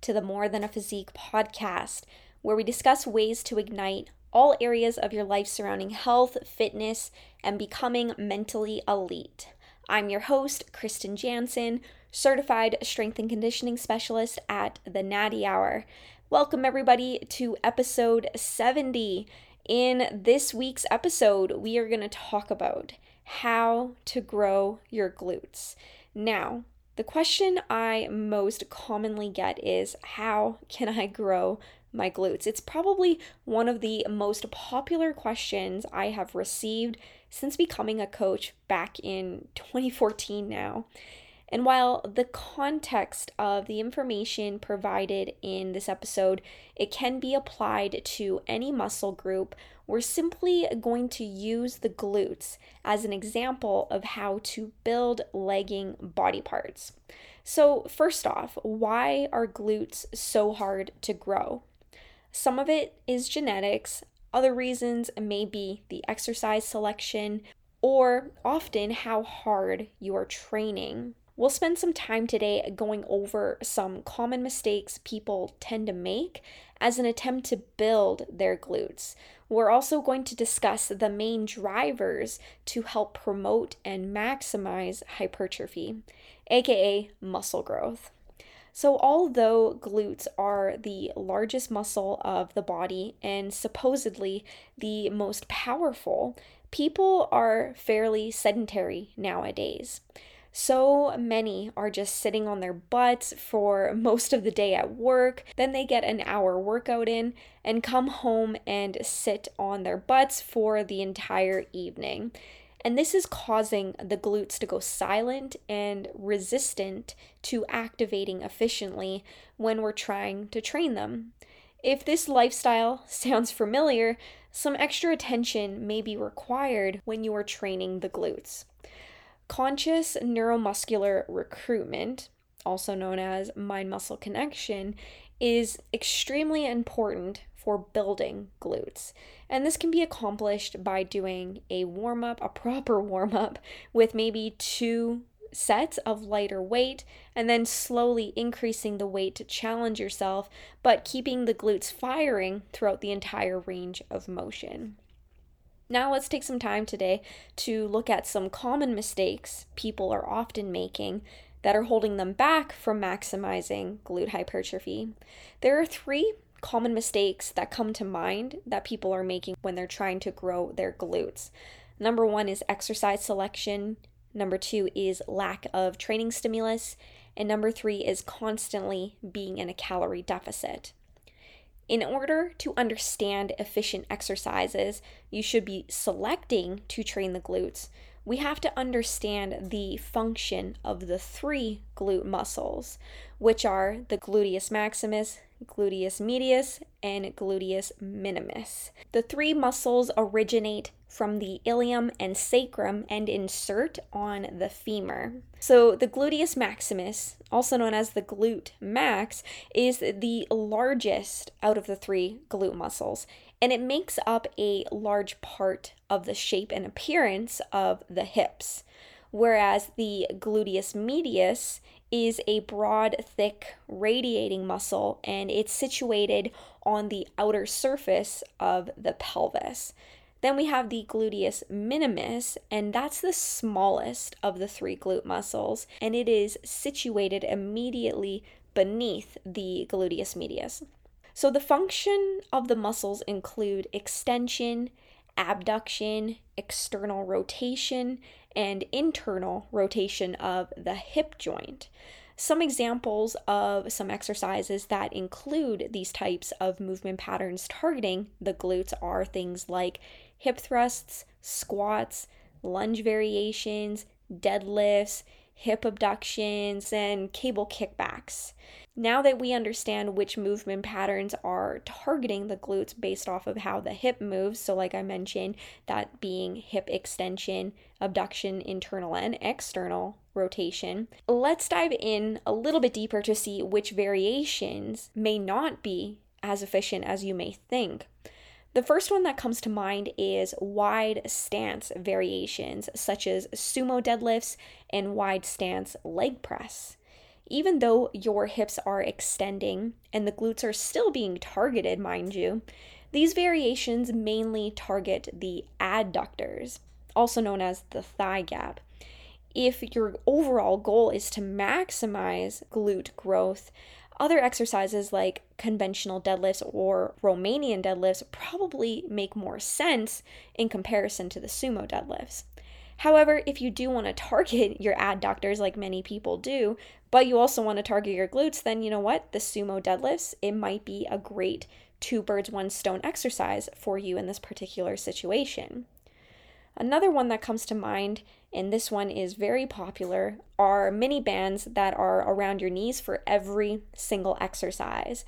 to the More Than a Physique podcast, where we discuss ways to ignite all areas of your life surrounding health, fitness, and becoming mentally elite. I'm your host, Kristen Jansen, certified strength and conditioning specialist at the Natty Hour. Welcome, everybody, to episode 70. In this week's episode, we are going to talk about how to grow your glutes. Now, the question I most commonly get is how can I grow my glutes? It's probably one of the most popular questions I have received since becoming a coach back in 2014 now. And while the context of the information provided in this episode, it can be applied to any muscle group, we're simply going to use the glutes as an example of how to build legging body parts. So, first off, why are glutes so hard to grow? Some of it is genetics, other reasons may be the exercise selection or often how hard you are training. We'll spend some time today going over some common mistakes people tend to make as an attempt to build their glutes. We're also going to discuss the main drivers to help promote and maximize hypertrophy, aka muscle growth. So, although glutes are the largest muscle of the body and supposedly the most powerful, people are fairly sedentary nowadays. So many are just sitting on their butts for most of the day at work. Then they get an hour workout in and come home and sit on their butts for the entire evening. And this is causing the glutes to go silent and resistant to activating efficiently when we're trying to train them. If this lifestyle sounds familiar, some extra attention may be required when you are training the glutes. Conscious neuromuscular recruitment, also known as mind muscle connection, is extremely important for building glutes. And this can be accomplished by doing a warm up, a proper warm up, with maybe two sets of lighter weight and then slowly increasing the weight to challenge yourself, but keeping the glutes firing throughout the entire range of motion. Now, let's take some time today to look at some common mistakes people are often making that are holding them back from maximizing glute hypertrophy. There are three common mistakes that come to mind that people are making when they're trying to grow their glutes. Number one is exercise selection, number two is lack of training stimulus, and number three is constantly being in a calorie deficit. In order to understand efficient exercises you should be selecting to train the glutes, we have to understand the function of the three glute muscles, which are the gluteus maximus, gluteus medius, and gluteus minimus. The three muscles originate from the ilium and sacrum and insert on the femur. So, the gluteus maximus, also known as the glute max, is the largest out of the three glute muscles, and it makes up a large part of the shape and appearance of the hips. Whereas the gluteus medius is a broad, thick, radiating muscle, and it's situated on the outer surface of the pelvis. Then we have the gluteus minimus, and that's the smallest of the three glute muscles, and it is situated immediately beneath the gluteus medius. So the function of the muscles include extension, abduction, external rotation, and internal rotation of the hip joint. Some examples of some exercises that include these types of movement patterns targeting the glutes are things like hip thrusts, squats, lunge variations, deadlifts, hip abductions, and cable kickbacks. Now that we understand which movement patterns are targeting the glutes based off of how the hip moves, so like I mentioned, that being hip extension, abduction, internal and external rotation, let's dive in a little bit deeper to see which variations may not be as efficient as you may think. The first one that comes to mind is wide stance variations, such as sumo deadlifts and wide stance leg press even though your hips are extending and the glutes are still being targeted, mind you, these variations mainly target the adductors, also known as the thigh gap. If your overall goal is to maximize glute growth, other exercises like conventional deadlifts or Romanian deadlifts probably make more sense in comparison to the sumo deadlifts. However, if you do want to target your ad adductors like many people do, but you also want to target your glutes, then you know what? The sumo deadlifts, it might be a great two birds, one stone exercise for you in this particular situation. Another one that comes to mind, and this one is very popular, are mini bands that are around your knees for every single exercise.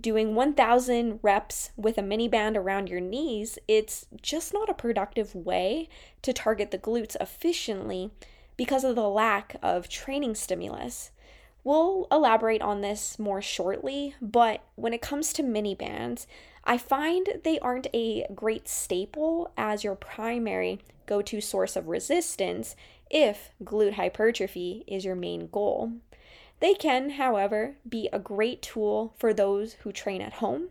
Doing 1000 reps with a mini band around your knees, it's just not a productive way to target the glutes efficiently because of the lack of training stimulus. We'll elaborate on this more shortly, but when it comes to mini bands, I find they aren't a great staple as your primary go to source of resistance if glute hypertrophy is your main goal. They can, however, be a great tool for those who train at home,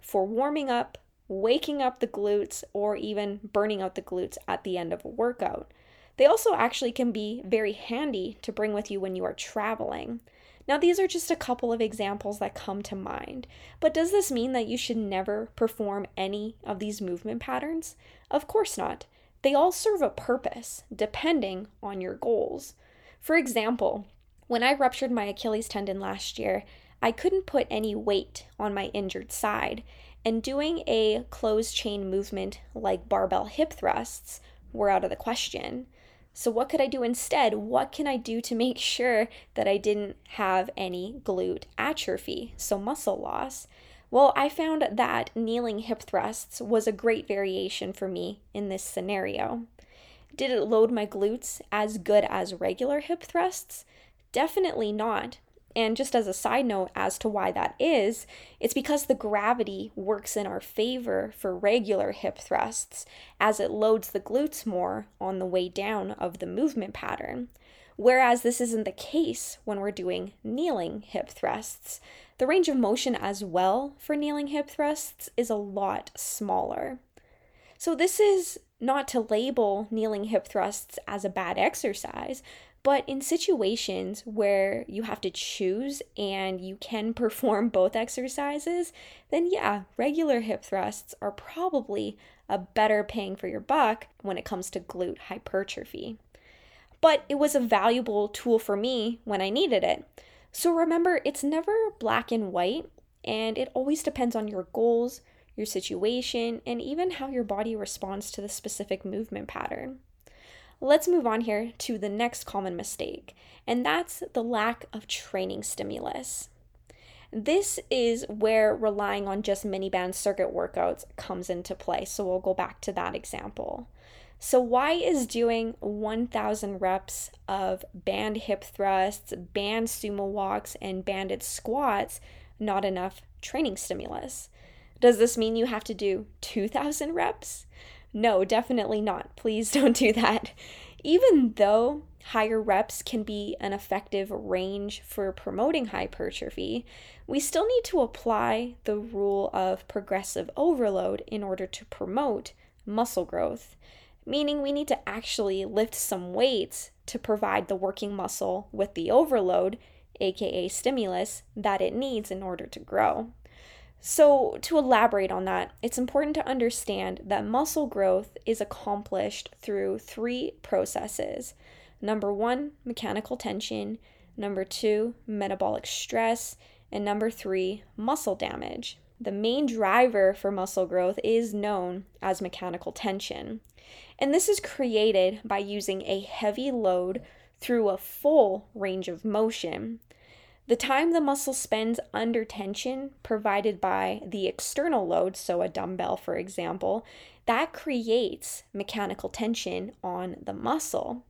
for warming up, waking up the glutes, or even burning out the glutes at the end of a workout. They also actually can be very handy to bring with you when you are traveling. Now, these are just a couple of examples that come to mind, but does this mean that you should never perform any of these movement patterns? Of course not. They all serve a purpose, depending on your goals. For example, when I ruptured my Achilles tendon last year, I couldn't put any weight on my injured side, and doing a closed chain movement like barbell hip thrusts were out of the question. So, what could I do instead? What can I do to make sure that I didn't have any glute atrophy, so muscle loss? Well, I found that kneeling hip thrusts was a great variation for me in this scenario. Did it load my glutes as good as regular hip thrusts? Definitely not. And just as a side note as to why that is, it's because the gravity works in our favor for regular hip thrusts as it loads the glutes more on the way down of the movement pattern. Whereas this isn't the case when we're doing kneeling hip thrusts. The range of motion as well for kneeling hip thrusts is a lot smaller. So, this is not to label kneeling hip thrusts as a bad exercise, but in situations where you have to choose and you can perform both exercises, then yeah, regular hip thrusts are probably a better paying for your buck when it comes to glute hypertrophy. But it was a valuable tool for me when I needed it. So remember, it's never black and white, and it always depends on your goals, your situation, and even how your body responds to the specific movement pattern. Let's move on here to the next common mistake, and that's the lack of training stimulus. This is where relying on just mini band circuit workouts comes into play. So we'll go back to that example. So, why is doing 1000 reps of band hip thrusts, band sumo walks, and banded squats not enough training stimulus? Does this mean you have to do 2000 reps? No, definitely not. Please don't do that. Even though higher reps can be an effective range for promoting hypertrophy, we still need to apply the rule of progressive overload in order to promote muscle growth, meaning we need to actually lift some weights to provide the working muscle with the overload, aka stimulus, that it needs in order to grow. So, to elaborate on that, it's important to understand that muscle growth is accomplished through three processes. Number one, mechanical tension. Number two, metabolic stress. And number three, muscle damage. The main driver for muscle growth is known as mechanical tension. And this is created by using a heavy load through a full range of motion. The time the muscle spends under tension provided by the external load, so a dumbbell, for example, that creates mechanical tension on the muscle.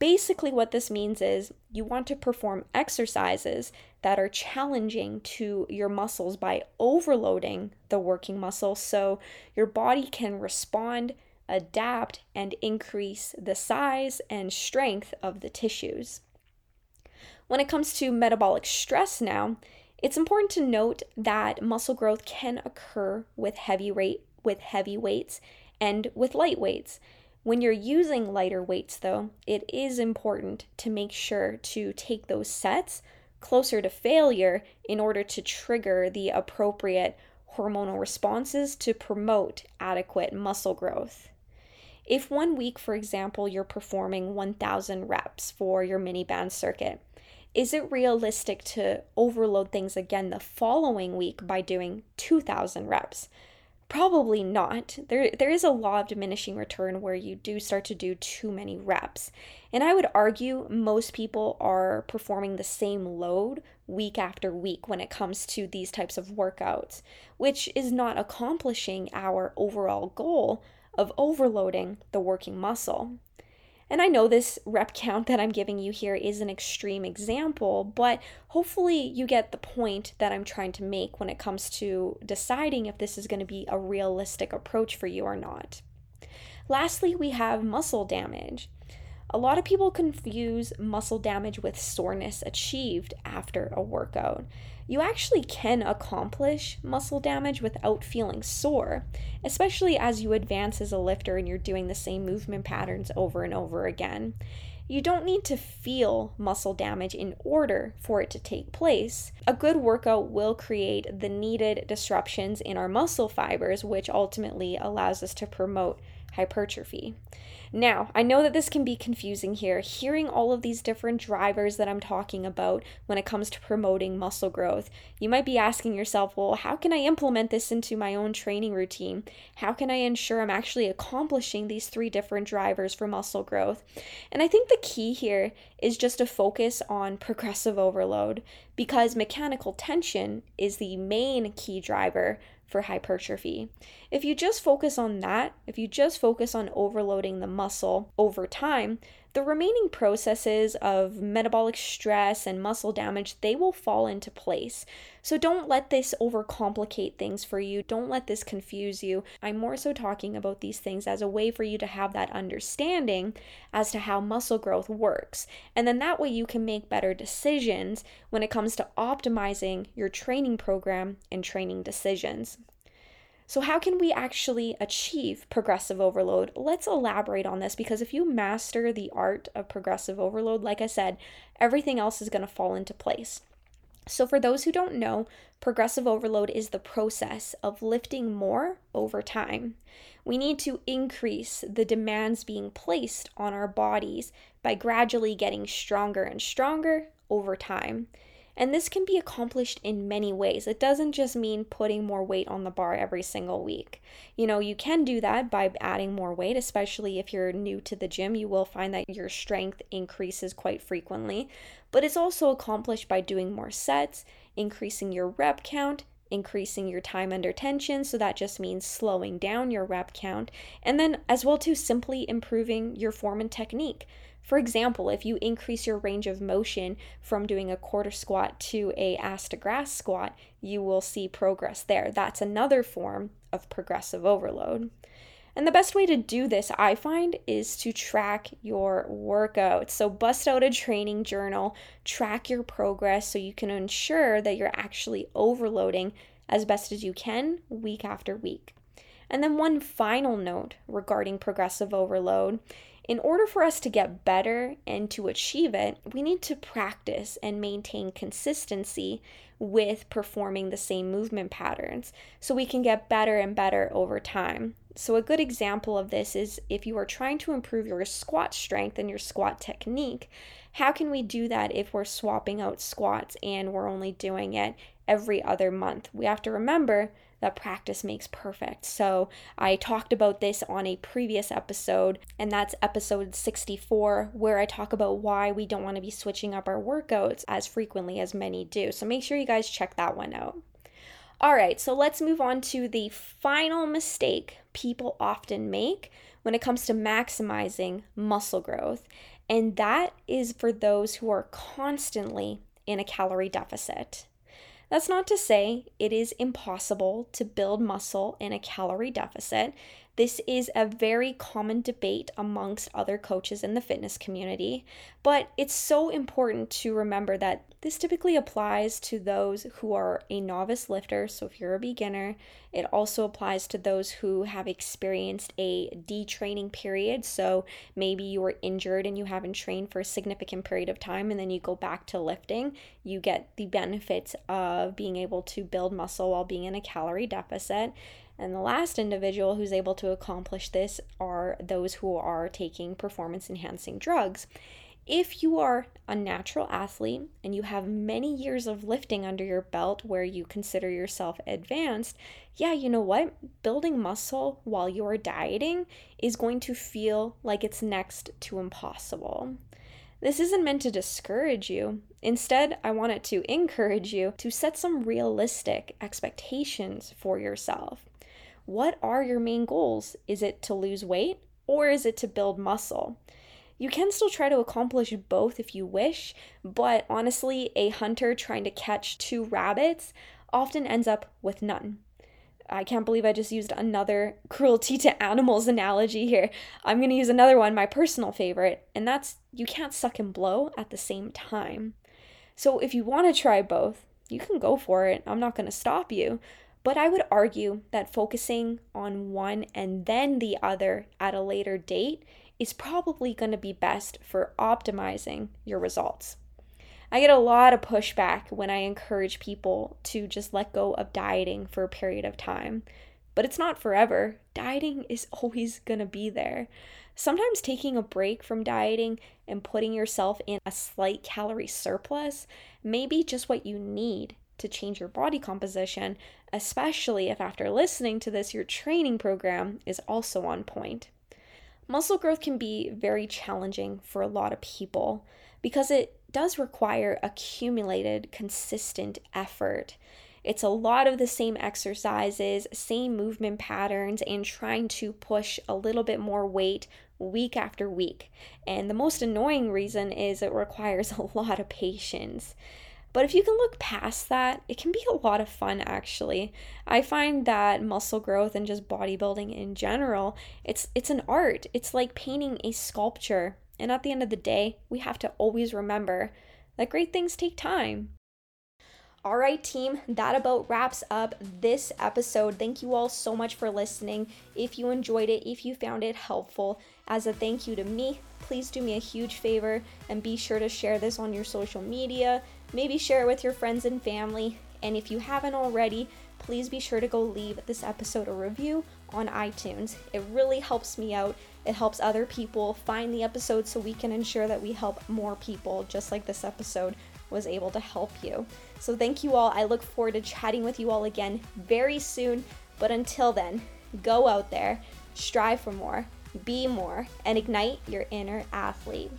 Basically, what this means is you want to perform exercises that are challenging to your muscles by overloading the working muscle so your body can respond, adapt, and increase the size and strength of the tissues. When it comes to metabolic stress, now, it's important to note that muscle growth can occur with heavy rate with heavy weights and with light weights. When you're using lighter weights, though, it is important to make sure to take those sets closer to failure in order to trigger the appropriate hormonal responses to promote adequate muscle growth. If one week, for example, you're performing 1,000 reps for your mini band circuit, is it realistic to overload things again the following week by doing 2,000 reps? Probably not. There there is a law of diminishing return where you do start to do too many reps. And I would argue most people are performing the same load week after week when it comes to these types of workouts, which is not accomplishing our overall goal of overloading the working muscle. And I know this rep count that I'm giving you here is an extreme example, but hopefully you get the point that I'm trying to make when it comes to deciding if this is going to be a realistic approach for you or not. Lastly, we have muscle damage. A lot of people confuse muscle damage with soreness achieved after a workout you actually can accomplish muscle damage without feeling sore, especially as you advance as a lifter and you're doing the same movement patterns over and over again. You don't need to feel muscle damage in order for it to take place. A good workout will create the needed disruptions in our muscle fibers, which ultimately allows us to promote hypertrophy. Now, I know that this can be confusing here, hearing all of these different drivers that I'm talking about when it comes to promoting muscle growth. You might be asking yourself, well, how can I implement this into my own training routine? How can I ensure I'm actually accomplishing these three different drivers for muscle growth? And I think the key here is just to focus on progressive overload because mechanical tension is the main key driver for hypertrophy. If you just focus on that, if you just focus on overloading the muscle over time, the remaining processes of metabolic stress and muscle damage, they will fall into place. So don't let this overcomplicate things for you. Don't let this confuse you. I'm more so talking about these things as a way for you to have that understanding as to how muscle growth works. And then that way you can make better decisions when it comes to optimizing your training program and training decisions. So, how can we actually achieve progressive overload? Let's elaborate on this because if you master the art of progressive overload, like I said, everything else is going to fall into place. So, for those who don't know, progressive overload is the process of lifting more over time. We need to increase the demands being placed on our bodies by gradually getting stronger and stronger over time. And this can be accomplished in many ways. It doesn't just mean putting more weight on the bar every single week. You know, you can do that by adding more weight, especially if you're new to the gym. You will find that your strength increases quite frequently. But it's also accomplished by doing more sets, increasing your rep count, increasing your time under tension so that just means slowing down your rep count and then as well to simply improving your form and technique for example, if you increase your range of motion from doing a quarter squat to a ass to grass squat, you will see progress there. That's another form of progressive overload. And the best way to do this, I find, is to track your workouts. So, bust out a training journal, track your progress so you can ensure that you're actually overloading as best as you can week after week. And then, one final note regarding progressive overload in order for us to get better and to achieve it, we need to practice and maintain consistency with performing the same movement patterns so we can get better and better over time. So, a good example of this is if you are trying to improve your squat strength and your squat technique, How can we do that if we're swapping out squats and we're only doing it every other month? We have to remember that practice makes perfect. So, I talked about this on a previous episode, and that's episode 64, where I talk about why we don't want to be switching up our workouts as frequently as many do. So, make sure you guys check that one out. All right, so let's move on to the final mistake people often make when it comes to maximizing muscle growth, and that is for those who are constantly in a calorie deficit. That's not to say it is impossible to build muscle in a calorie deficit. This is a very common debate amongst other coaches in the fitness community, but it's so important to remember that this typically applies to those who are a novice lifter. So, if you're a beginner, it also applies to those who have experienced a detraining period. So, maybe you were injured and you haven't trained for a significant period of time, and then you go back to lifting. You get the benefits of being able to build muscle while being in a calorie deficit. And the last individual who's able to accomplish this are those who are taking performance enhancing drugs. If you are a natural athlete and you have many years of lifting under your belt where you consider yourself advanced, yeah, you know what? Building muscle while you are dieting is going to feel like it's next to impossible. This isn't meant to discourage you. Instead, I want it to encourage you to set some realistic expectations for yourself what are your main goals? Is it to lose weight or is it to build muscle? You can still try to accomplish both if you wish, but honestly, a hunter trying to catch two rabbits often ends up with none. I can't believe I just used another cruelty to animals analogy here. I'm going to use another one, my personal favorite, and that's you can't suck and blow at the same time. So if you want to try both, you can go for it. I'm not going to stop you. But I would argue that focusing on one and then the other at a later date is probably going to be best for optimizing your results. I get a lot of pushback when I encourage people to just let go of dieting for a period of time. But it's not forever. Dieting is always going to be there. Sometimes taking a break from dieting and putting yourself in a slight calorie surplus may be just what you need to change your body composition, especially if after listening to this, your training program is also on point. Muscle growth can be very challenging for a lot of people because it does require accumulated, consistent effort. It's a lot of the same exercises, same movement patterns, and trying to push a little bit more weight week after week. And the most annoying reason is it requires a lot of patience. But if you can look past that, it can be a lot of fun actually. I find that muscle growth and just bodybuilding in general, it's it's an art. It's like painting a sculpture. And at the end of the day, we have to always remember that great things take time. All right, team, that about wraps up this episode. Thank you all so much for listening. If you enjoyed it, if you found it helpful, as a thank you to me, please do me a huge favor and be sure to share this on your social media. Maybe share it with your friends and family. And if you haven't already, please be sure to go leave this episode a review on iTunes. It really helps me out. It helps other people find the episode so we can ensure that we help more people, just like this episode was able to help you. So, thank you all. I look forward to chatting with you all again very soon. But until then, go out there, strive for more, be more, and ignite your inner athlete.